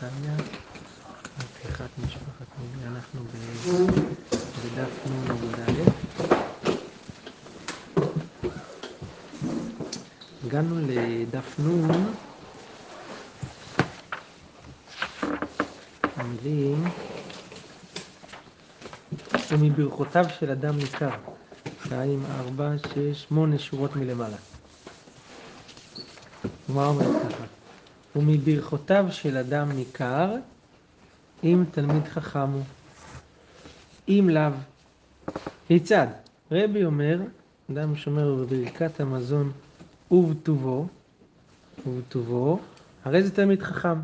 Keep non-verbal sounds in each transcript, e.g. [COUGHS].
תניא, הפיכת משפחת מיני, אנחנו בדף נ עמוד א'. הגענו לדף נ, המילים, ומברכותיו של אדם ניכר, שתיים, ארבע, שש, שמונה שורות מלמעלה. מה אומרת ככה? ומברכותיו של אדם ניכר, אם תלמיד חכם הוא, אם לאו. כיצד? רבי אומר, אדם שומר בברכת המזון ובטובו, ובטובו, הרי זה תלמיד חכם,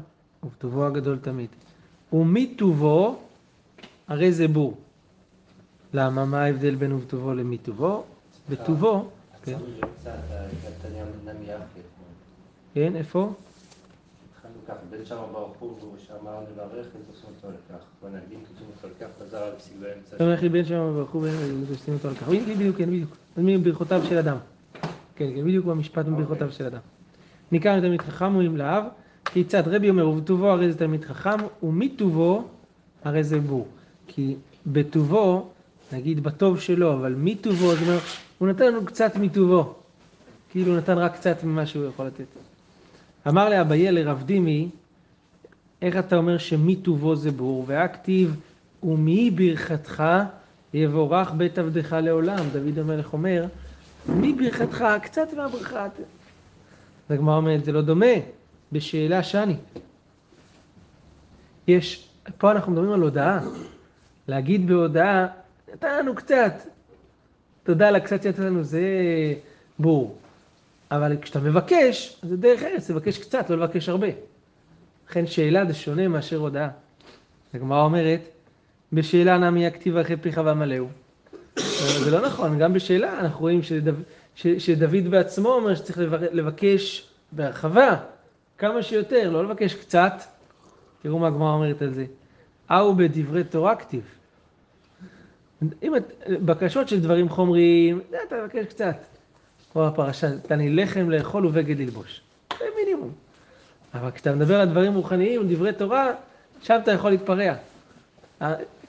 ובטובו הגדול תמיד. ומטובו, הרי זה בור. למה? מה ההבדל בין ובטובו למיטובו? בטובו, כן. כן, איפה? התחלנו ככה, בין שם ברוך הוא והוא שאמר לברך עושים אותו לכך. בוא נקדים כתוב אותו לכך, חזר על הפסיק באמצע. אומר לכי בין שם ברוך הוא ועושים אותו על כך. בדיוק, כן, בדיוק. אז מברכותיו של אדם. כן, כן, בדיוק במשפט מברכותיו של אדם. ניכר תלמיד חכם הוא עם להב, כיצד רבי אומר, ובטובו הרי זה תלמיד חכם, ומטובו הרי זה בור. כי בטובו, נגיד בטוב שלו, אבל מטובו, זאת אומרת, הוא נתן לנו קצת מטובו. כאילו הוא נתן רק קצת ממה שהוא יכול לתת. אמר לאביי לרב דימי, איך אתה אומר שמטובו זה בור, והכתיב ומי ברכתך יבורך בית עבדך לעולם. דוד המלך אומר, מי ברכתך, קצת מהברכה. הגמרא אומרת, זה לא דומה, בשאלה שאני. יש, פה אנחנו מדברים על הודעה. להגיד בהודעה, נתן לנו קצת. תודה על הקצת שיצא לנו, זה בור. אבל כשאתה מבקש, זה דרך ארץ, לבקש קצת, לא לבקש הרבה. לכן שאלה זה שונה מאשר הודעה. הגמרא אומרת, בשאלה נמי הכתיב אחרי פיך ועמלאו. זה לא נכון, גם בשאלה אנחנו רואים שדו, ש, שדוד בעצמו אומר שצריך לבקש בהרחבה, כמה שיותר, לא לבקש קצת. תראו מה הגמרא אומרת על זה. אהו בדברי תורה כתיב. אם את, בקשות של דברים חומריים, אתה מבקש קצת. כמו הפרשה, נתן לי לחם לאכול ובגד ללבוש. זה מינימום. אבל כשאתה מדבר על דברים רוחניים, דברי תורה, שם אתה יכול להתפרע.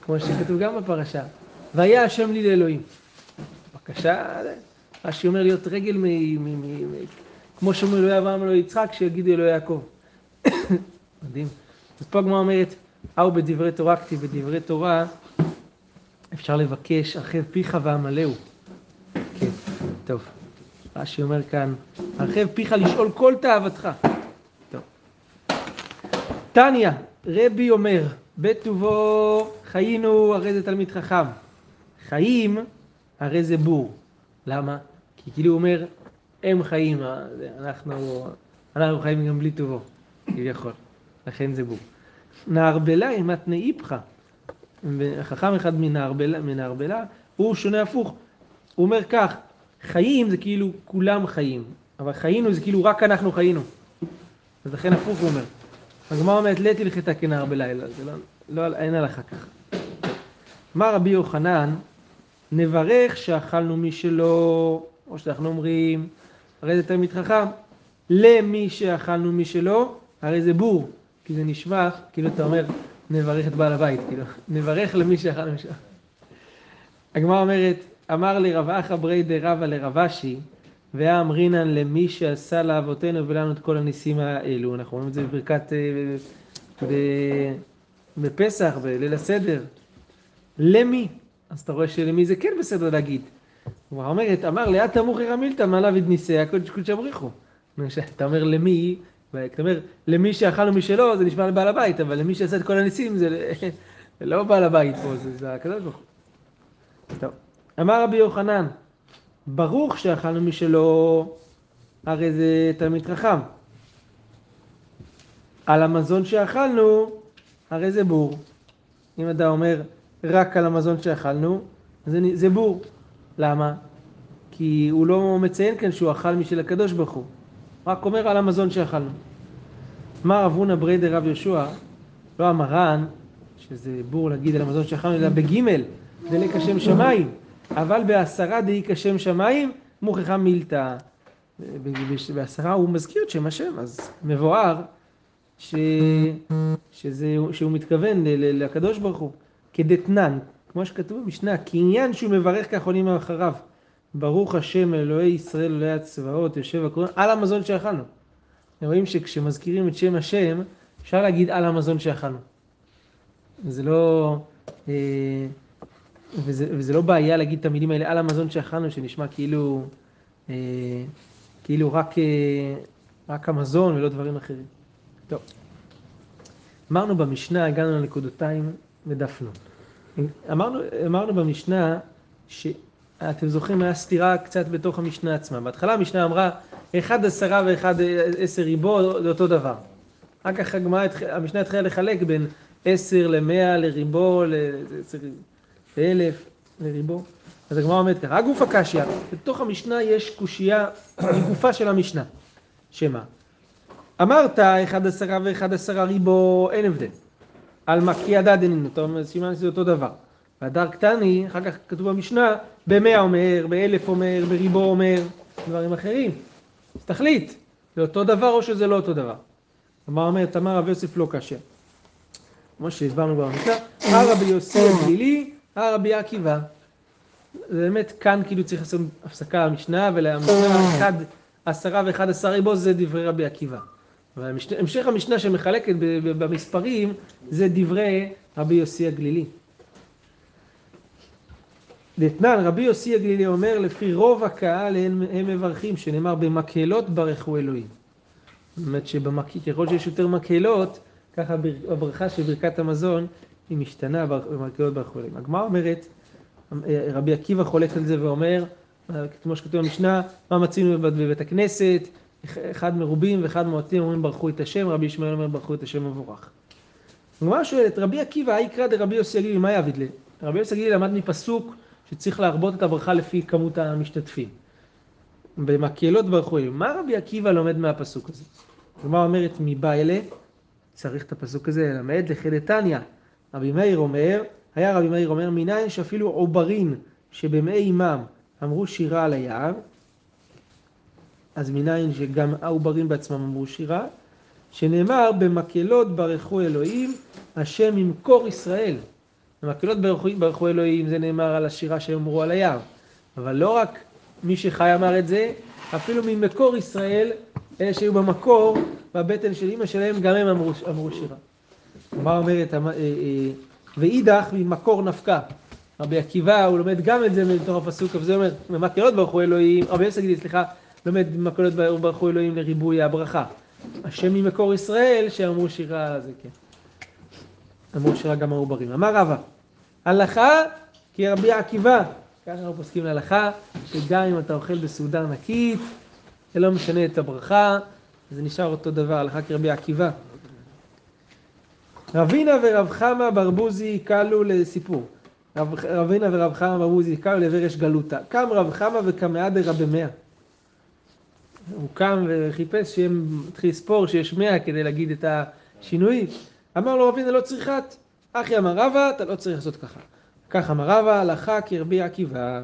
כמו שכתוב גם בפרשה. והיה השם לי לאלוהים. בבקשה, רש"י אומר להיות רגל מ... מ, מ, מ כמו שאומר אלוהי אברהם אלוהי יצחק, שיגידו אלוהי יעקב. [COUGHS] מדהים. אז פה הגמרא אומרת, אהו בדברי תורה כתיב בדברי תורה, אפשר לבקש הרחב פיך ועמלאו. כן, טוב. רש"י אומר כאן, הרחב פיך לשאול כל תאוותך. תניא, רבי אומר, בטובו חיינו, הרי זה תלמיד חכם. חיים, הרי זה בור. למה? כי כאילו הוא אומר, הם חיים, אנחנו, אנחנו חיים גם בלי טובו, כביכול. לכן זה בור. נערבלה אימת נאיפך. חכם אחד מנערבלה, הוא שונה הפוך. הוא אומר כך, חיים זה כאילו כולם חיים, אבל חיינו זה כאילו רק אנחנו חיינו. אז לכן הפוך הוא אומר. הגמרא אומרת, לתי לכתה כנערבלה, זה לא, לא, אין הלכה ככה. אמר רבי יוחנן, נברך שאכלנו משלו, או שאנחנו אומרים, הרי זה תלמיד חכם, למי שאכלנו משלו, הרי זה בור, כי זה נשמע, כאילו אתה אומר, נברך את בעל הבית, כאילו, נברך למי שאכלנו משלו. הגמרא אומרת, אמר לרב אחא ברי דרבא לרב אשי, ואמרינן למי שעשה לאבותינו ולנו את כל הניסים האלו. אנחנו רואים את זה בברכת, בפסח, בליל הסדר. למי? אז אתה רואה שלמי זה כן בסדר להגיד. הוא אומרת, אמר לאט אמוכי רמילתא מעליו ניסי הקודש קודש אמריחו. אתה אומר למי, ואתה אומר למי שאכלנו משלו זה נשמע לבעל הבית, אבל למי שעשה את כל הניסים זה [LAUGHS] לא בעל הבית פה, זה הקדוש ברוך הוא. אמר רבי יוחנן, ברוך שאכלנו משלו, הרי זה תלמיד חכם. על המזון שאכלנו, הרי זה בור. אם אתה אומר רק על המזון שאכלנו, זה, זה בור. למה? כי הוא לא מציין כאן שהוא אכל משל הקדוש ברוך הוא. רק אומר על המזון שאכלנו. אמר רב הונא ברי דרב יהושע, לא המרן, שזה בור להגיד על המזון שאכלנו, אלא בגימל, דלק השם שמיים. אבל בעשרה דאיכא שם שמיים, מוכיחה מילתא. בעשרה הוא מזכיר את שם השם, אז מבואר ש... שזה, שהוא מתכוון לקדוש ברוך הוא, כדתנן, כמו שכתוב במשנה, כעניין שהוא מברך כך עולים אחריו. ברוך השם אלוהי ישראל אלוהי הצבאות יושב הקוראים על המזון שאכלנו. רואים שכשמזכירים את שם השם אפשר להגיד על המזון שאכלנו. זה לא, אה, וזה, וזה לא בעיה להגיד את המילים האלה על המזון שאכלנו שנשמע כאילו, אה, כאילו רק, אה, רק המזון ולא דברים אחרים. טוב. אמרנו במשנה, הגענו לנקודותיים ודף נ'. אמרנו, אמרנו במשנה, שאתם זוכרים, היה סתירה קצת בתוך המשנה עצמה. בהתחלה המשנה אמרה, אחד עשרה ואחד עשר ריבו זה אותו דבר. אחר כך הגמרא, המשנה התחילה לחלק בין עשר למאה לריבו, לאלף לריבו. אז הגמרא אומרת ככה, הגוף הקשיא, בתוך המשנה יש קושייה מגופה של המשנה. שמה? אמרת אחד עשרה ואחד עשרה ריבו, אין הבדל. על מקיא דדנין, אתה אומר, סימן שזה אותו דבר. והדר קטני, אחר כך כתוב במשנה, במאה אומר, באלף אומר, בריבו אומר, דברים אחרים. אז תחליט, זה אותו דבר או שזה לא אותו דבר. אמר אומר, תמר רב יוסף לא קשה. כמו שהסברנו במשנה, הרבי יוסי הגלילי, הרבי עקיבא. זה באמת כאן כאילו צריך לעשות הפסקה למשנה ולמשנה אחד עשרה ואחד עשר ריבו זה דברי רבי עקיבא. והמשך המשנה שמחלקת במספרים זה דברי רבי יוסי הגלילי. דתנן רבי יוסי הגלילי אומר לפי רוב הקהל הם, הם מברכים שנאמר במקהלות ברכו אלוהים. זאת אומרת שככל שיש יותר מקהלות ככה הברכה של ברכת המזון היא משתנה במקהלות ברכו אלוהים. הגמרא אומרת רבי עקיבא חולק על זה ואומר כמו שכתוב במשנה מה מצינו בבית הכנסת אחד מרובים ואחד מועטים אומרים ברכו את השם, רבי ישמעאל אומר ברכו את השם מבורך. הגמרא שואלת, רבי עקיבא, איקרא דרבי יוסי הגלילי, מה יעביד לי? רבי יוסי הגלילי למד מפסוק שצריך להרבות את הברכה לפי כמות המשתתפים. במקהלות ברכו אלוהים. מה רבי עקיבא לומד מהפסוק הזה? הגמרא אומרת, מבא אלה, צריך את הפסוק הזה ללמד, לחדתניא. רבי מאיר אומר, היה רבי מאיר אומר, מניין שאפילו עוברין שבמאי עמם אמרו שירה על היער, אז מניין שגם העוברים בעצמם אמרו שירה, שנאמר במקהלות ברכו אלוהים, השם ימכור ישראל. במקהלות ברכו, ברכו אלוהים זה נאמר על השירה שאמרו על הים, אבל לא רק מי שחי אמר את זה, אפילו ממקור ישראל, אלה שהיו במקור, בבטן של אימא שלהם, גם הם אמרו, אמרו שירה. מה אומרת, אה, אה, ואידך ממקור נפקה. רבי עקיבא, הוא לומד גם את זה מתוך הפסוק, וזה אומר, במקהלות ברכו אלוהים, רבי יוסף גידי, סליחה, לומד במקולות ברכו אלוהים לריבוי הברכה. השם ממקור ישראל שאמרו שירה זה כן. אמרו שירה גם העוברים. אמר רבא, הלכה כרבי עקיבא. ככה אנחנו פוסקים להלכה, שגם אם אתה אוכל בסעודה ענקית, זה לא משנה את הברכה, זה נשאר אותו דבר, הלכה כרבי עקיבא. רבינה ורב חמא ברבוזי קלו לסיפור. רב, רבינה ורב חמא ברבוזי קלו לברש גלותה. קם רב חמא וקמאה דרבי מאה. הוא קם וחיפש שהם, התחיל לספור שיש מאה כדי להגיד את השינויים. אמר לו רבינה לא צריכת, אחי אמר רבא, אתה לא צריך לעשות ככה. כך אמר רבא, הלכה כרבי עקיבא.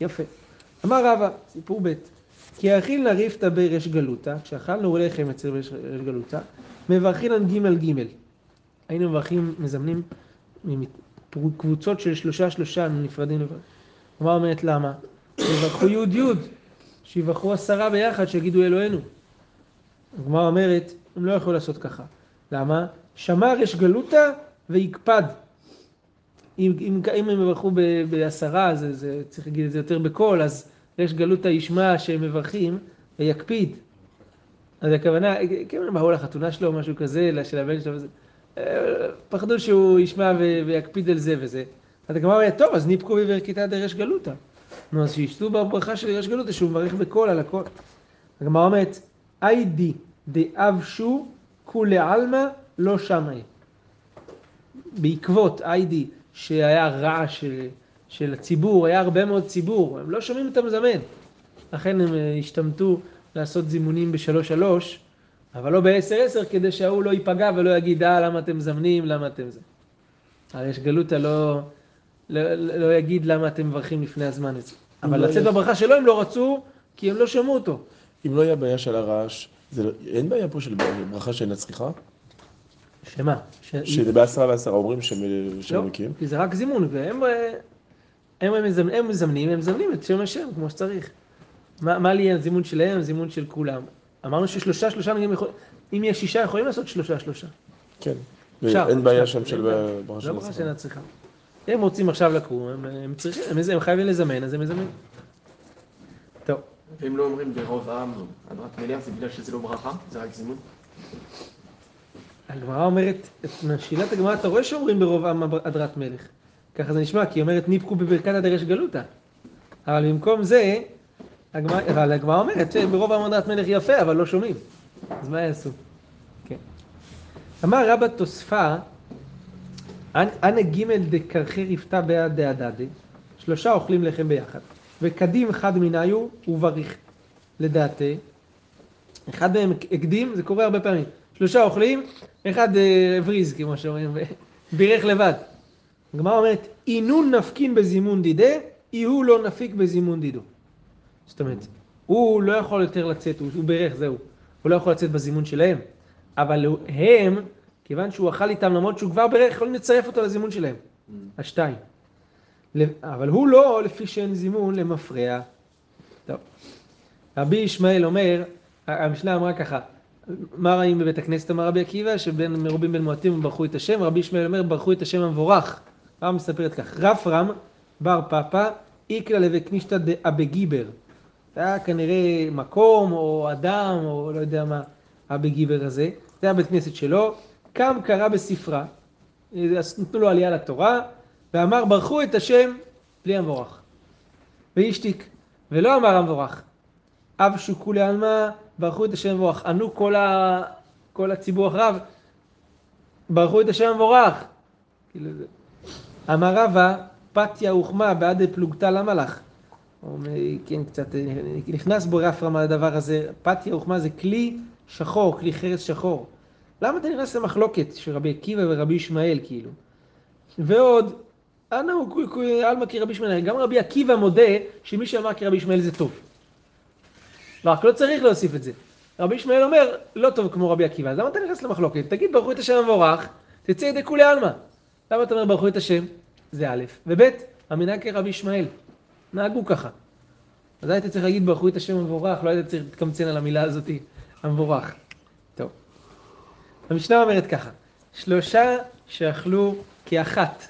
יפה. אמר רבא, סיפור ב' כי האכיל נריפתא ברש גלותא, כשאכלנו לחם אצל רש גלותא, מברכינן ג' ג'. היינו מברכים, מזמנים קבוצות של שלושה שלושה נפרדים לברך. אמר אומרת למה? יברכו יוד יוד. שיבחרו עשרה ביחד, שיגידו אלוהינו. הגמרא אומרת, הם לא יכולו לעשות ככה. למה? שמר יש גלותא ויקפד. אם, אם, אם הם יברכו בעשרה, זה, זה, צריך להגיד את זה יותר בקול, אז יש גלותא ישמע שהם מברכים ויקפיד. אז הכוונה, כן, הם באו לחתונה שלו או משהו כזה, של הבן שלו, וזה, פחדו שהוא ישמע ויקפיד על זה וזה. אז הגמרא אומרת, טוב, אז ניפקו בברכיתא דרש גלותא. נו, אז שישתו בברכה של יש גלות, שהוא מברך בקול על הכל. הגמרא אומרת, איידי דאבשו כולי עלמא לא שמאי. בעקבות איידי שהיה רעש של, של הציבור, היה הרבה מאוד ציבור, הם לא שומעים את המזמן. לכן הם אה, השתמטו לעשות זימונים בשלוש שלוש, אבל לא בעשר עשר, כדי שההוא לא ייפגע ולא יגיד, אה, למה אתם מזמנים, למה אתם זה. אבל יש גלותא לא... לא, לא יגיד למה אתם מברכים לפני הזמן הזה. אבל לא לצאת בברכה שלו הם לא רצו, כי הם לא שמעו אותו. אם לא היה בעיה של הרעש, לא, אין בעיה פה של ברכה שאינה צריכה? שמה? ש- שזה בעשרה ועשרה אומרים שהם לא, מקים. כי זה רק זימון, והם אה, הם, הם, מזמנים, הם מזמנים, הם מזמנים את שם השם כמו שצריך. מה, מה לי הזימון שלהם, זימון של כולם. אמרנו ששלושה, שלושה נגיד, יכול, אם יש שישה, יכולים לעשות שלושה, שלושה. כן. אפשר, אין בעיה שם של. ברכה של לא ברכה עשרה. שאינה צריכה. הם רוצים עכשיו לקום, הם, הם צריכים, הם, הם חייבים לזמן, אז הם מזמנים. טוב, ואם לא אומרים ברוב עם, הדרת מלך, זה בגלל שזה לא ברכה? זה רק זימון? הגמרא אומרת, את משילת הגמרא אתה רואה שאומרים ברוב עם הדרת מלך. ככה זה נשמע, כי היא אומרת ניפקו בברכת הדרש גלותא. אבל במקום זה, אבל הגמרא אומרת שברוב עם הדרת מלך יפה, אבל לא שומעים. אז מה יעשו? כן. אמר רבא תוספה, "אנ- אנא גימל דקרחי רפתה בעד דהדדי, שלושה אוכלים לחם ביחד, וקדים חד מניו ובריך לדעתי, אחד מהם הקדים, זה קורה הרבה פעמים. שלושה אוכלים, אחד אה, הבריז, כמו שאומרים, [LAUGHS] בירך לבד. הגמרא אומרת, אינון נפקין בזימון דידה, אי הוא לא נפיק בזימון דידו. זאת אומרת, הוא לא יכול יותר לצאת, הוא, הוא בירך, זהו. הוא לא יכול לצאת בזימון שלהם. אבל הם, כיוון שהוא אכל איתם, למרות שהוא כבר בירך, יכולים לצרף אותו לזימון שלהם. השתיים. ל- אבל הוא לא, לפי שאין זימון, למפרע. טוב. רבי ישמעאל אומר, המשנה אמרה ככה, מה ראים בבית הכנסת אמר רבי עקיבא, שבין מרובים בין מועטים ברכו את השם, רבי ישמעאל אומר ברכו את השם המבורך. הרב מספרת כך, רפרם בר פאפא איקרא לבקנישתא דאבגיבר. זה היה כנראה מקום או אדם או לא יודע מה הבגיבר הזה, זה היה בית כנסת שלו, קם קרא בספרה, נתנו לו עלייה לתורה, ואמר ברכו את השם בלי המבורך. והשתיק, ולא אמר המבורך. אב שוקולי עלמא, ברכו את השם המבורך. ענו כל, ה... כל הציבור אחריו, ברכו את השם המבורך. כאילו. אמר רבא, פתיה וכמה בעד פלוגתא למלאך. אומר, כן, קצת אה, נכנס בו רפרם על הדבר הזה. פתיה וכמה זה כלי שחור, כלי חרס שחור. למה אתה נכנס למחלוקת של רבי עקיבא ורבי ישמעאל, כאילו? ועוד, אנא עלמא כרבי ישמעאל, גם רבי עקיבא מודה שמי שאמר כרבי ישמעאל זה טוב. לא, רק לא צריך להוסיף את זה. רבי ישמעאל אומר, לא טוב כמו רבי עקיבא, אז למה אתה נכנס למחלוקת? תגיד ברכו את השם המבורך, תצא ידי כולי עלמא. למה אתה אומר ברכו את השם? זה א', וב', המנהג כרבי ישמעאל. נהגו ככה. אז היית צריך להגיד ברכו את השם המבורך, לא היית צריך להתקמצן על המילה הזאת, המבורך. טוב. המשנה אומרת ככה, שלושה שאכלו כאחת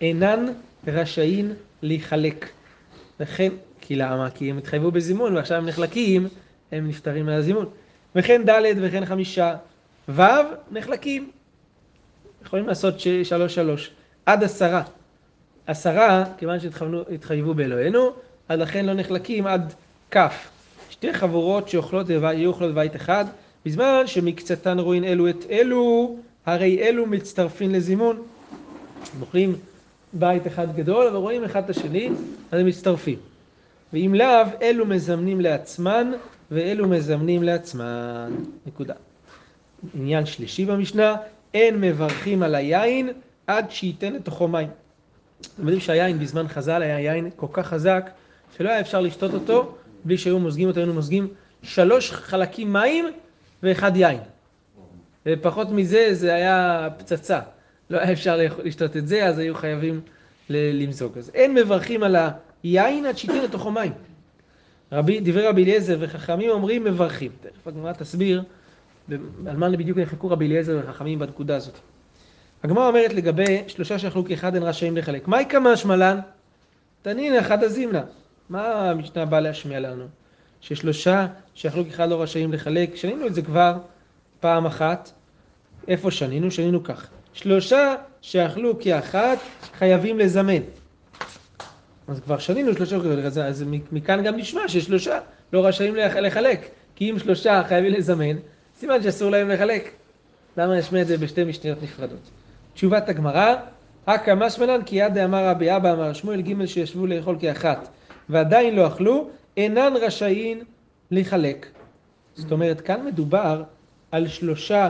אינן רשאין להיחלק. וכן, כי למה? כי הם התחייבו בזימון ועכשיו הם נחלקים, הם נפטרים מהזימון. וכן ד' וכן חמישה. ו' נחלקים. יכולים לעשות שלוש שלוש. עד עשרה. עשרה, כיוון שהתחייבו באלוהינו, אז לכן לא נחלקים עד כ'. שתי חבורות שאוכלות ויהיו אוכלות בית אחד, בזמן שמקצתן רואים אלו את אלו, הרי אלו מצטרפים לזימון. הם אוכלים בית אחד גדול, אבל רואים אחד את השני, אז הם מצטרפים. ואם לאו, אלו מזמנים לעצמן, ואלו מזמנים לעצמן. נקודה. עניין שלישי במשנה, אין מברכים על היין עד שייתן לתוכו מים. אתם יודעים שהיין בזמן חז"ל היה יין כל כך חזק, שלא היה אפשר לשתות אותו בלי שהיו מוזגים אותו, היינו מוזגים שלוש חלקים מים ואחד יין. ופחות מזה זה היה פצצה. לא היה אפשר לשתות את זה, אז היו חייבים למזוג. אז אין מברכים על היין עד שייתן לתוכו מים. רבי, דברי רבי אליעזר וחכמים אומרים מברכים. תכף הגמרא תסביר על מה בדיוק נחלקו רבי אליעזר וחכמים בנקודה הזאת. הגמרא אומרת לגבי שלושה שאכלו כאחד הן רשאים לחלק. מהי כמה שמלן? תנין אחד הזימנה. מה המשנה באה להשמיע לנו? ששלושה שאכלו כאחד לא רשאים לחלק. שנינו את זה כבר פעם אחת. איפה שנינו? שנינו כך. שלושה שאכלו כאחת חייבים לזמן. אז כבר שנינו שלושה, אז, אז מכאן גם נשמע ששלושה לא רשאים לח- לחלק. כי אם שלושה חייבים לזמן, סימן שאסור להם לחלק. למה נשמע את זה בשתי משניות נפרדות? תשובת הגמרא, הכא משמלן כי יד דאמר רבי אבא אמר שמואל ג' שישבו לאכול כאחת ועדיין לא אכלו, אינן רשאין לחלק. זאת אומרת, כאן מדובר על שלושה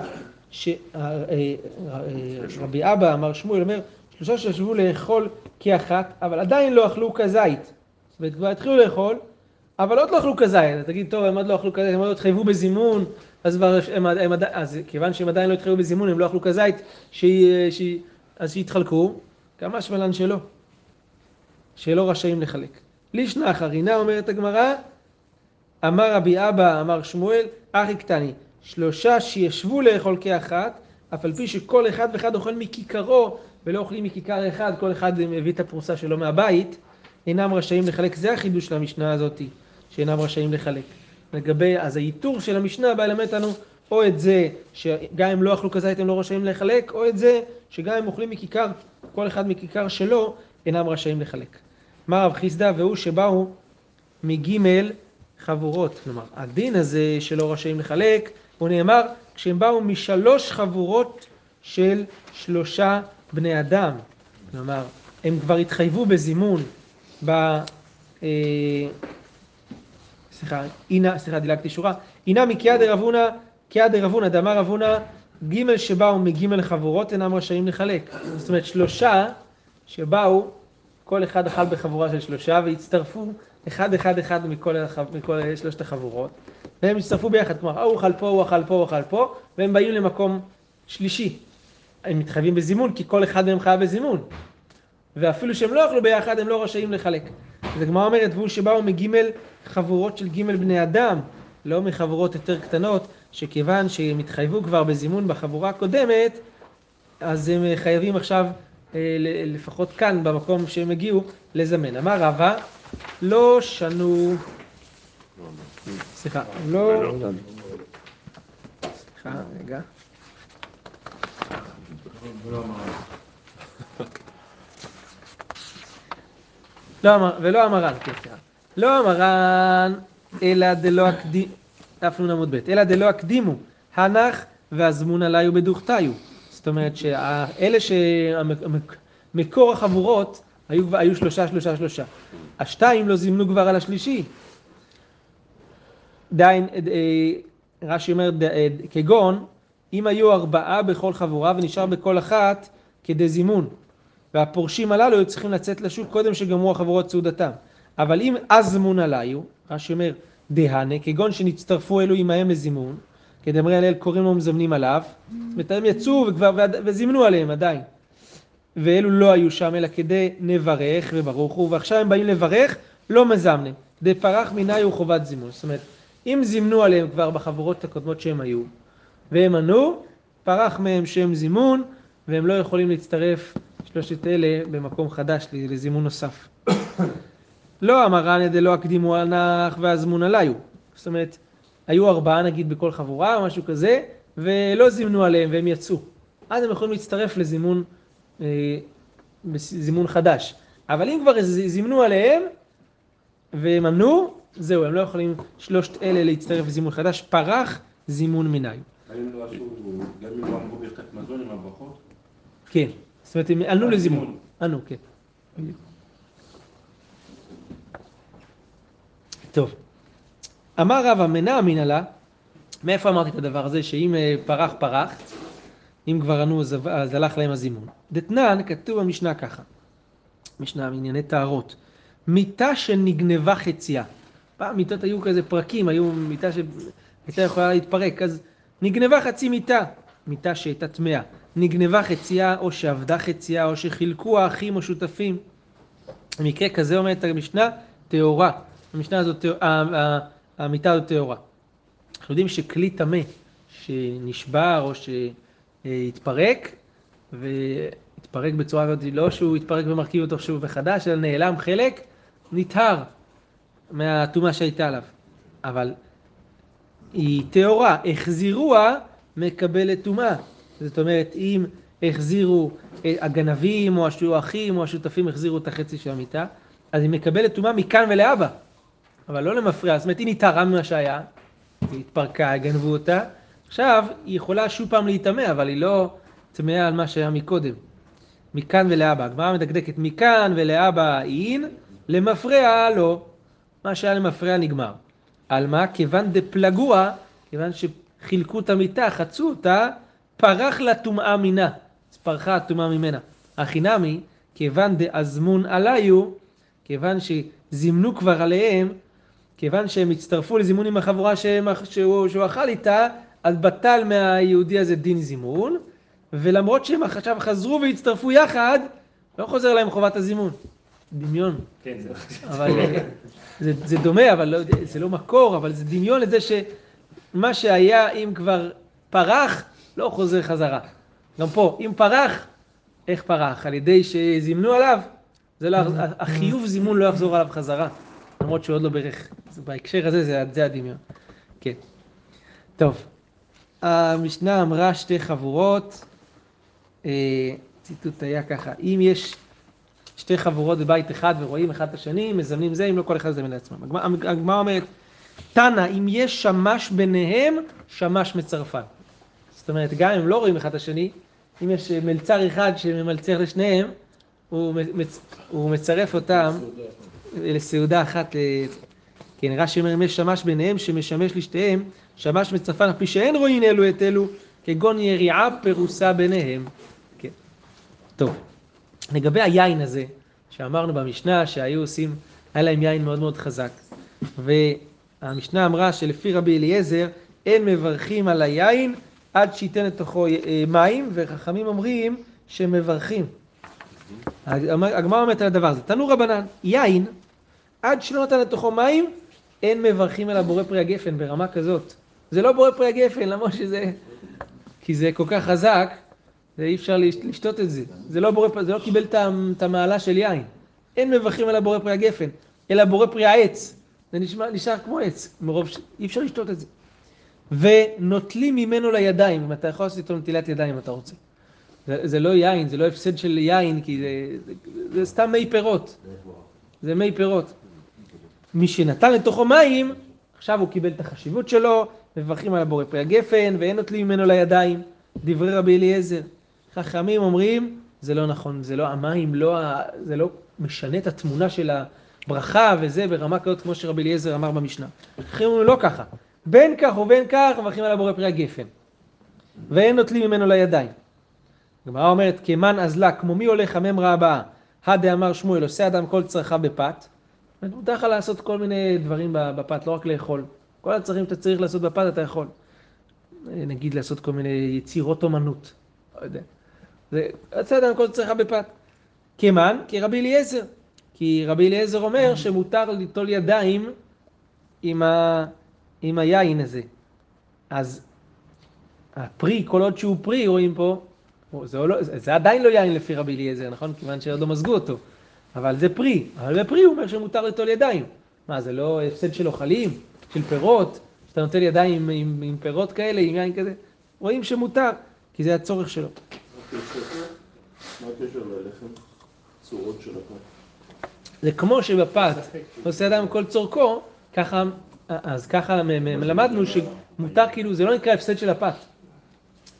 שרבי אבא אמר שמואל אומר, שלושה שישבו לאכול כאחת, אבל עדיין לא אכלו כזית. זאת אומרת, כבר התחילו לאכול, אבל עוד לא אכלו כזית, תגיד, טוב, הם עוד לא אכלו כזית, הם עוד לא התחייבו בזימון, אז כבר, הם, הם, הם, אז כיוון שהם עדיין לא התחייבו בזימון, הם לא אכלו כזית, שהיא, שהיא, אז שיתחלקו, כמה שמלן שלא, שלא רשאים לחלק. לישנא אחרינה, אומרת הגמרא, אמר רבי אבא, אמר שמואל, אחי קטני, שלושה שישבו לאכול כאחת, אף על פי שכל אחד ואחד אוכל מכיכרו, ולא אוכלים מכיכר אחד, כל אחד מביא את הפרוסה שלו מהבית, אינם רשאים לחלק. זה החידוש של המשנה הזאת, שאינם רשאים לחלק. לגבי, אז הייתור של המשנה בא ללמד אותנו או את זה שגם אם לא אכלו כזית הם לא רשאים לחלק, או את זה שגם אם אוכלים מכיכר, כל אחד מכיכר שלו, אינם רשאים לחלק. מה רב חיסדא? והוא שבאו מגימל חבורות. כלומר, הדין הזה שלא רשאים לחלק, הוא נאמר כשהם באו משלוש חבורות של שלושה בני אדם. כלומר, הם כבר התחייבו בזימון ב... סליחה, אינה, סליחה, דילגתי שורה. אינה מקיא דרבונה, קיא דרבונה, דאמר רבונה, ג' שבאו מג' חבורות אינם רשאים לחלק. זאת אומרת, שלושה שבאו, כל אחד אכל בחבורה של שלושה והצטרפו אחד אחד אחד מכל, מכל שלושת החבורות, והם הצטרפו ביחד, כלומר, הוא אכל פה, הוא אכל פה, הוא אכל פה, והם באים למקום שלישי. הם מתחייבים בזימון, כי כל אחד מהם חייב בזימון. ואפילו שהם לא אכלו ביחד, הם לא רשאים לחלק. אז הגמרא אומרת, והוא שבאו מגימל חבורות של גימל בני אדם, לא מחבורות יותר קטנות, שכיוון שהם התחייבו כבר בזימון בחבורה הקודמת, אז הם חייבים עכשיו, אה, לפחות כאן, במקום שהם הגיעו, לזמן. אמר רבא, לא שנו... סליחה, לא... סליחה, רגע. לא אמר, ולא המרן, כן, סליחה. לא המרן, אלא דלא הקדים, דף נ עמוד ב', אלא דלא הקדימו, הנח והזמון עליו בדוכתיו. זאת אומרת שאלה שמקור החבורות היו, היו שלושה, שלושה, שלושה. השתיים לא זימנו כבר על השלישי. דיין, אה, רש"י אומר, אה, כגון, אם היו ארבעה בכל חבורה ונשאר בכל אחת כדי זימון. והפורשים הללו היו צריכים לצאת לשוק קודם שגמרו החבורות סעודתם. אבל אם אז זמון עליו, רש"י אומר, דהנה, כגון שנצטרפו אלו עמהם לזימון, כדאמרי הלל קוראים לו מזמנים עליו, זאת אומרת, הם יצאו וכבר, וזימנו עליהם עדיין. ואלו לא היו שם אלא כדי נברך וברוך הוא, ועכשיו הם באים לברך, לא מזמנים. דפרח מיני חובת זימון. זאת אומרת, אם זימנו עליהם כבר בחבורות הקודמות שהם היו, והם ענו, פרח מהם שם זימון, והם לא יכולים להצטרף שלושת אלה במקום חדש לזימון נוסף. לא אמרן דלא הקדימו הנח והזמון עליו. זאת אומרת, היו ארבעה נגיד בכל חבורה או משהו כזה, ולא זימנו עליהם והם יצאו. אז הם יכולים להצטרף לזימון אה, זימון חדש. אבל אם כבר זימנו עליהם והם ענו, זהו, הם לא יכולים שלושת אלה להצטרף לזימון חדש, פרח זימון מנין. גם אם לא עשו, גם אם לא אמרו ברכת מזון עם הברכות? כן, זאת אומרת, הם ענו לזימון. ענו, כן. טוב. אמר רב המנה אמינא לה, מאיפה אמרתי את הדבר הזה, שאם אה, פרח פרח, אם כבר ענו אז, אז הלך להם הזימון. דתנן כתוב במשנה ככה, משנה בענייני טהרות, מיטה שנגנבה חציה. פעם מיטות היו כזה פרקים, היו מיטה שהייתה יכולה להתפרק, אז נגנבה חצי מיטה, מיטה שהייתה טמאה. נגנבה חציה או שאבדה חציה או שחילקו האחים או שותפים. במקרה כזה אומרת המשנה, טהורה. המשנה הזאת, המיטה הזאת טהורה. אנחנו יודעים שכלי טמא שנשבר או שהתפרק, והתפרק בצורה כזאת, לא שהוא התפרק ומרכיב אותו שוב מחדש, אלא נעלם חלק, נטהר מהטומאה שהייתה עליו. אבל היא טהורה, החזירוה מקבלת טומאה. זאת אומרת, אם החזירו הגנבים או האחים או השותפים החזירו את החצי של המיטה, אז היא מקבלת טומאה מכאן ולהבא. אבל לא למפריע, זאת אומרת, היא נטהרה ממה שהיה, היא התפרקה, גנבו אותה, עכשיו היא יכולה שוב פעם להיטמא, אבל היא לא טמאה על מה שהיה מקודם. מכאן ולהבא. הגמרא מדקדקת מכאן ולהבא אין, למפרע לא. מה שהיה למפרע נגמר. על מה? כיוון דפלגוה, כיוון שחילקו את המיטה, חצו אותה, פרח לה טומאה מינה. אז פרחה הטומאה ממנה. הכי נמי, כיוון דאזמון עליו, כיוון שזימנו כבר עליהם, כיוון שהם הצטרפו לזימון עם החבורה שהם, שהוא, שהוא אכל איתה, אז בטל מהיהודי הזה דין זימון, ולמרות שהם עכשיו חזרו והצטרפו יחד, לא חוזר להם חובת הזימון. דמיון. כן, זה אבל אה, זה, זה דומה, אבל לא, זה לא מקור, אבל זה דמיון לזה שמה שהיה אם כבר פרח, לא חוזר חזרה. גם פה, אם פרח, איך פרח? על ידי שזימנו עליו, זה לא, החיוב זימון לא יחזור עליו חזרה, למרות שהוא עוד לא ברך. אז בהקשר הזה זה, זה הדמיון. כן. טוב, המשנה אמרה שתי חבורות, אה, ציטוט היה ככה, אם יש שתי חבורות בבית אחד ורואים אחד את השני, מזמנים זה, אם לא כל אחד יזמן לעצמם. הגמרא אומרת, תנא, אם יש שמש ביניהם, שמש מצרפן. זאת אומרת, גם אם לא רואים אחד את השני, אם יש מלצר אחד שממלצר לשניהם, הוא, מצ... הוא מצרף אותם לסעודה אחת. כן, רש"י אומר, אם יש שמש ביניהם שמשמש לשתיהם, שמש מצרפן, אף פי שאין רואים אלו את אלו, כגון יריעה פרוסה ביניהם. כן. טוב. לגבי היין הזה, שאמרנו במשנה שהיו עושים, היה להם יין מאוד מאוד חזק. והמשנה אמרה שלפי רבי אליעזר, אין מברכים על היין עד שייתן לתוכו אה, מים, וחכמים אומרים שמברכים. הגמרא אומרת על הדבר הזה. תנו רבנן, יין, עד שלא נתן לתוכו מים, אין מברכים על הבורא פרי הגפן ברמה כזאת. זה לא בורא פרי הגפן, למרות שזה... כי זה כל כך חזק, ואי אפשר לש- לשתות את זה. זה לא, בורא, זה לא קיבל את המעלה של יין. אין מברכים על הבורא פרי הגפן, אלא בורא פרי העץ. זה נשמע, נשאר כמו עץ, מרוב ש... אי אפשר לשתות את זה. ונוטלים ממנו לידיים, אם אתה יכול לעשות איתו נטילת ידיים אם אתה רוצה. זה, זה לא יין, זה לא הפסד של יין, כי זה, זה, זה סתם מי פירות. זה מי פירות. מי שנתן לתוכו מים, עכשיו הוא קיבל את החשיבות שלו, מברכים על הבורא פרי הגפן, ואין נוטלים ממנו לידיים. דברי רבי אליעזר. חכמים אומרים, זה לא נכון, זה לא, המים לא, זה לא משנה את התמונה של הברכה וזה ברמה כזאת כמו שרבי אליעזר אמר במשנה. חכמים אומרים לא ככה, בין כך ובין כך מברכים על הבורא פרי הגפן. ואין נוטלים ממנו לידיים. הגמרא אומרת, כמן אזלה, כמו מי הולך הממרה הבאה, הדה אמר שמואל, עושה אדם כל צרכיו בפת. מותר לך לעשות כל מיני דברים בפת, לא רק לאכול. כל הצרכים שאתה צריך לעשות בפת אתה יכול. נגיד לעשות כל מיני יצירות אומנות, לא יודע. זה עושה אדם כל צרכיו בפת. כמן? כרבי אליעזר. כי רבי אליעזר אומר שמותר ליטול ידיים עם, ה... עם היין הזה. אז הפרי, כל עוד שהוא פרי, רואים פה, זה, לא, זה עדיין לא יין לפי רבי אליעזר, נכון? כיוון שעוד לא מזגו אותו. אבל זה פרי. אבל בפרי הוא אומר שמותר ליטול ידיים. מה, זה לא הפסד של אוכלים? של פירות? שאתה נוטל ידיים עם, עם, עם פירות כאלה, עם יין כזה? רואים שמותר, כי זה הצורך שלו. מה הקשר ללחם? צורות של הפת. זה כמו שבפת עושה אדם כל צורכו, ככה, אז ככה למדנו שמותר כאילו, זה לא נקרא הפסד של הפת.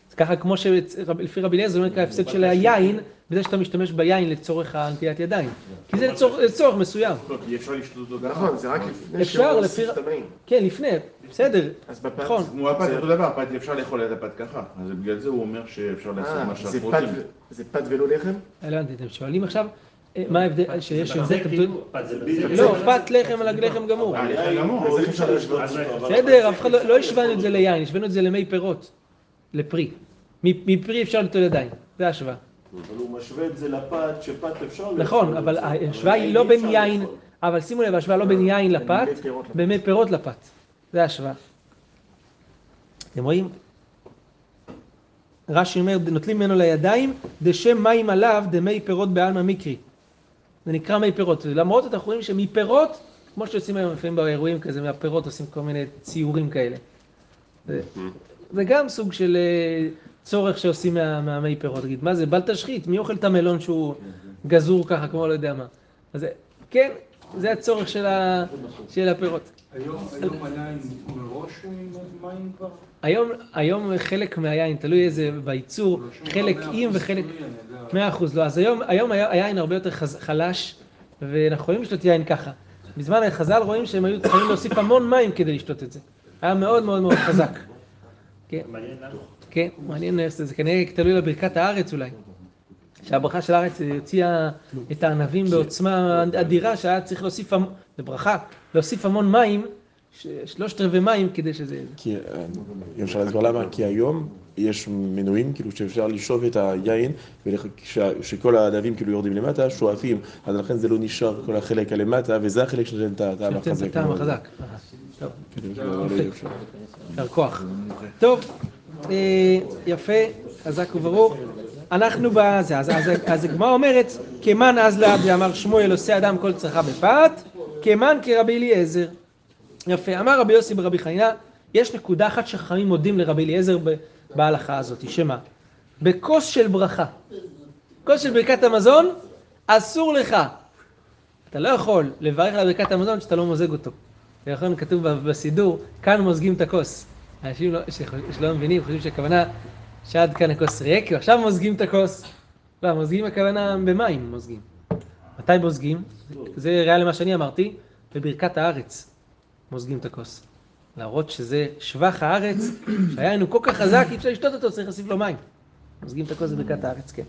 אז ככה כמו שלפי רבי אליעזר זה לא נקרא הפסד של היין, בזה שאתה משתמש ביין לצורך הנטיית ידיים. כי זה לצורך, מסוים. לא, כי אפשר לשתות אותו ככה. נכון, זה רק לפני הוסיף את המים. כן, לפני, בסדר, אז בפת... נכון. כמו הפת, זה- אותו דבר, הפת אפשר לאכול את הפת ככה. אז בגלל זה הוא אומר שאפשר לעשות אה, מה זה שאנחנו רוצים. זה פת ולא לחם? הבנתי, אתם שואלים עכשיו, אה, מה ההבדל, שיש הבדל, כאילו. לא, פת לחם על לחם גמור. אה, לחם גמור. אז איך אפשר להשוות? אז רגע, בסדר, אף אחד לא לא השווינו את זה ליין, השווינו את זה למי פירות, לפרי. מפרי אפשר ליטול ידיים, זה ההשוואה. אבל הוא משווה את זה לפת, שפת אפשר. נכון, אבל ההשוואה היא לא בין יין. אבל שימו לב, ההשוואה לא בין יין לפת, במי פירות לפת. במי פירות לפת. זה ההשוואה. אתם רואים? רש"י אומר, נוטלים ממנו לידיים, דשם מים עליו דמי פירות בעלמא מקרי. זה נקרא מי פירות. למרות זאת אנחנו רואים שמפירות, כמו שעושים היום לפעמים באירועים כזה, מהפירות עושים כל מיני ציורים כאלה. זה, זה גם סוג של אה, צורך שעושים מה- מהמי פירות. תגיד, מה זה, בל תשחית, מי אוכל את המלון שהוא גזור ככה, כמו לא יודע מה. אז זה- כן, זה הצורך של, ה, של הפירות. היום היום היין מראש מים כבר? היום, היום חלק מהיין, תלוי איזה, בייצור, חלק עם וחלק... מאה אחוז, לא. אז היום, היום היין הרבה יותר חז, חלש, ואנחנו יכולים לשתות יין ככה. בזמן חז"ל רואים שהם היו צריכים להוסיף המון מים כדי לשתות את זה. היה מאוד מאוד מאוד חזק. כן. כן, מעניין איך זה, זה כנראה תלוי לברכת הארץ אולי. שהברכה של הארץ הוציאה את הענבים בעוצמה אדירה, שהיה צריך להוסיף, זה ברכה, להוסיף המון מים, שלושת רבעי מים כדי שזה... כי, אה, אפשר להסביר למה, כי היום יש מנועים, כאילו שאפשר לשאוב את היין, ושכל הענבים כאילו יורדים למטה, שואפים, אז לכן זה לא נשאר כל החלק הלמטה, וזה החלק שנותן את הטעם שנותן את החזק. הטעם. החזק. אה, טוב, לא. יישר כוח. טוב, יפה, חזק וברוך. אנחנו בזה, אז, הגמרא אומרת, כמן אז לעבדי אמר שמואל עושה אדם כל צרכה בפת, כמן כרבי אליעזר. יפה, אמר רבי יוסי ברבי חנינא, יש נקודה אחת שחכמים מודים לרבי אליעזר בהלכה הזאת, שמה? בכוס של ברכה, כוס של ברכת המזון, אסור לך. אתה לא יכול לברך על ברכת המזון כשאתה לא מוזג אותו. ולכן כתוב ב- בסידור, כאן מוזגים את הכוס. אנשים לא, שלא מבינים, חושבים שהכוונה שעד כאן הכוס ריק, ועכשיו מוזגים את הכוס. לא, מוזגים הכוונה במים מוזגים. מתי מוזגים? זה ראיה למה שאני אמרתי, בברכת הארץ מוזגים את הכוס. להראות שזה שבח הארץ, שהיין הוא כל כך חזק, אי אפשר לשתות אותו, צריך להוסיף לו מים. מוזגים את הכוס בברכת הארץ, כן.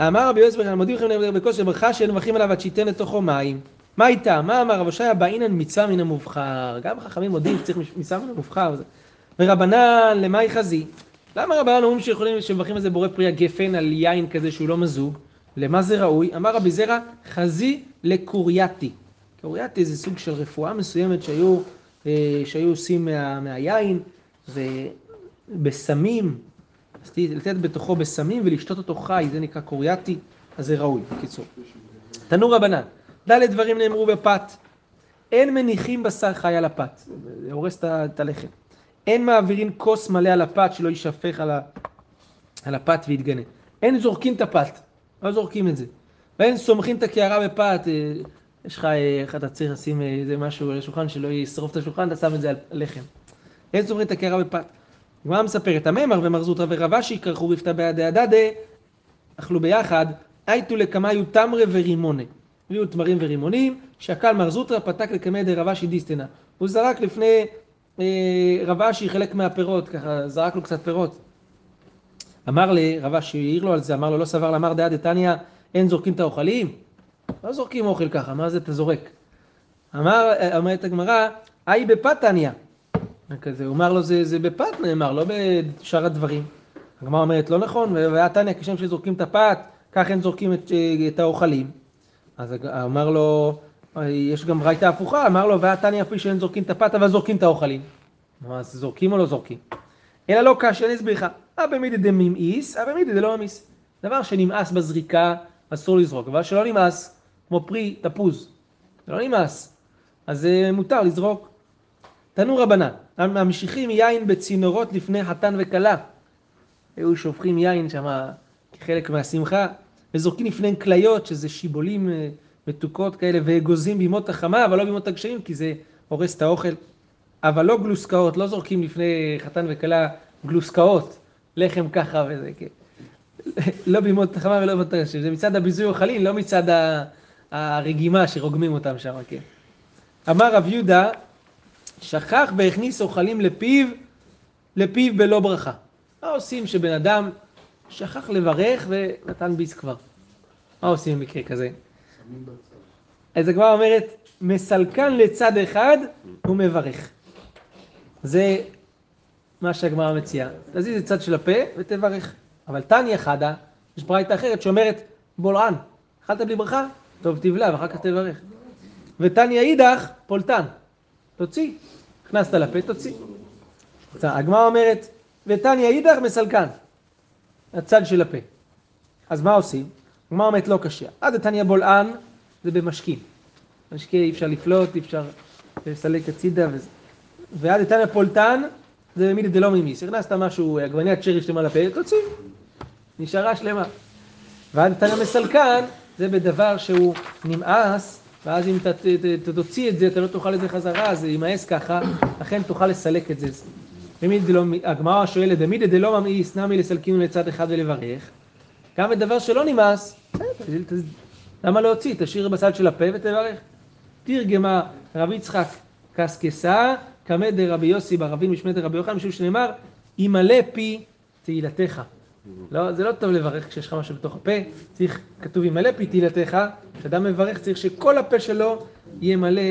אמר רבי יוסף, אני מודיע לכם בכוס של ברכה שאין מברכים עליו עד שייתן לתוכו מים. מה איתה? מה אמר רב הושעיה באינן מצווה מן המובחר. גם חכמים מודים שצריך מצווה מן המובחר. ורבנן למאי חזי. למה רבנן אומרים שיכולים, שמברכים על זה בורא פרי הגפן על יין כזה שהוא לא מזוג? למה זה ראוי? אמר רבי זרע חזי לקורייתי. קורייתי זה סוג של רפואה מסוימת שהיו, אה, שהיו עושים מה, מהיין ובסמים, אז לתת בתוכו בסמים ולשתות אותו חי, זה נקרא קורייתי, אז זה ראוי, בקיצור. תנו רבנן, ד' דברים נאמרו בפת, אין מניחים בשר חי על הפת, זה הורס את הלחם. אין מעבירים כוס מלא על הפת שלא יישפך על, ה, על הפת ויתגנה. אין זורקים את הפת, לא זורקים את זה. ואין סומכים את הקערה בפת, אה, יש לך, אה, איך אתה צריך לשים אה, איזה משהו על השולחן שלא ישרוף את השולחן, אתה שם את זה על לחם. אין סומכים את הקערה בפת. הגמרא מספרת, המימר ומר זוטרא ורב אשי כרכו רפתא בעדי הדדה, אכלו ביחד, הייתו לקמיו תמרה ורימונה. הביאו תמרים ורימונים, שקל מר זוטרא פתק רב אשי דיסטנה. הוא זרק לפני אה, רב אשי חלק מהפירות, ככה זרק לו קצת פירות. אמר לרב אשי, העיר לו על זה, אמר לו, לא סבר לאמר דעה דתניא, אין זורקים את האוכלים? לא זורקים אוכל ככה, מה זה אתה זורק? אמר, אומרת הגמרא, היי בפת תניא. כזה, הוא אמר לו, זה, זה בפת נאמר, לא בשאר הדברים. הגמרא אומרת, לא נכון, והיה תניא כשם שזורקים את הפת, כך הם זורקים את, את האוכלים. אז אמר לו, יש גם ברייתא הפוכה, אמר לו, והיה תניא פי שאין זורקים את הפת, אבל זורקים את האוכלים. אז זורקים או לא זורקים? אלא לא קשה, אני אסביר לך. אבא מידי דממאיס, אבא מידי דלא ממאיס. דבר שנמאס בזריקה, אסור לזרוק, אבל שלא נמאס, כמו פרי תפוז, זה לא נמאס, אז אה, מותר לזרוק. תנו רבנן, ממשיכים יין בצינורות לפני חתן וכלה. היו שופכים יין שם כחלק מהשמחה, וזורקים לפניהם כליות, שזה שיבולים אה, מתוקות כאלה, ואגוזים בימות החמה, אבל לא בימות הגשמים, כי זה הורס את האוכל. אבל לא גלוסקאות, לא זורקים לפני חתן וכלה גלוסקאות, לחם ככה וזה, כן. לא בימות החמה ולא בימות הגשמים, זה מצד הביזוי אוכלים, לא מצד הרגימה שרוגמים אותם שם, כן. אמר רב יהודה, שכח והכניס אוכלים לפיו, לפיו בלא ברכה. מה עושים שבן אדם שכח לברך ונתן ביס כבר? מה עושים במקרה כזה? אז הגמרא אומרת, מסלקן לצד אחד ומברך. זה מה שהגמרא מציעה. תזיז את צד של הפה ותברך. אבל תניא חדה, יש ברייתא אחרת שאומרת, בולען, אכלת בלי ברכה? טוב תבלע ואחר כך תברך. ותניא אידך, פולטן. תוציא. הכנסת לפה, תוציא. הגמרא אומרת, ותניא אידך מסלקן. הצד של הפה. אז מה עושים? הגמרא אומרת לא קשה. עד תניא בולען זה במשקים. משקה אי אפשר לפלוט, אי אפשר לסלק הצידה וזה. ועד תניא פולטן זה מידי דלא ממיס. הכנסת משהו, עגבניית שרי שלמה לפה, תוציא. נשארה שלמה. ועד תניא מסלקן זה בדבר שהוא נמאס, ואז אם ת- תוציא את זה, אתה לא תאכל את זה חזרה, זה יימאס ככה, לכן תוכל לסלק את זה. הגמרא שואלת, דמידי דלא ממאיס, נמי לסלקינו לצד אחד ולברך. גם בדבר שלא נמאס, למה להוציא? תשאיר בצד של הפה ותברך. תרגמה רבי יצחק קסקסה, קמא דרבי יוסי ברבים משמעת רבי יוחנן, משום שנאמר, ימלא פי תהילתך. לא, זה לא טוב לברך כשיש לך משהו בתוך הפה, צריך, כתוב ימלא פי תהילתך, כשאדם מברך צריך שכל הפה שלו יהיה מלא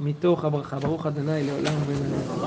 מתוך הברכה. ברוך ה' לעולם ולעולם.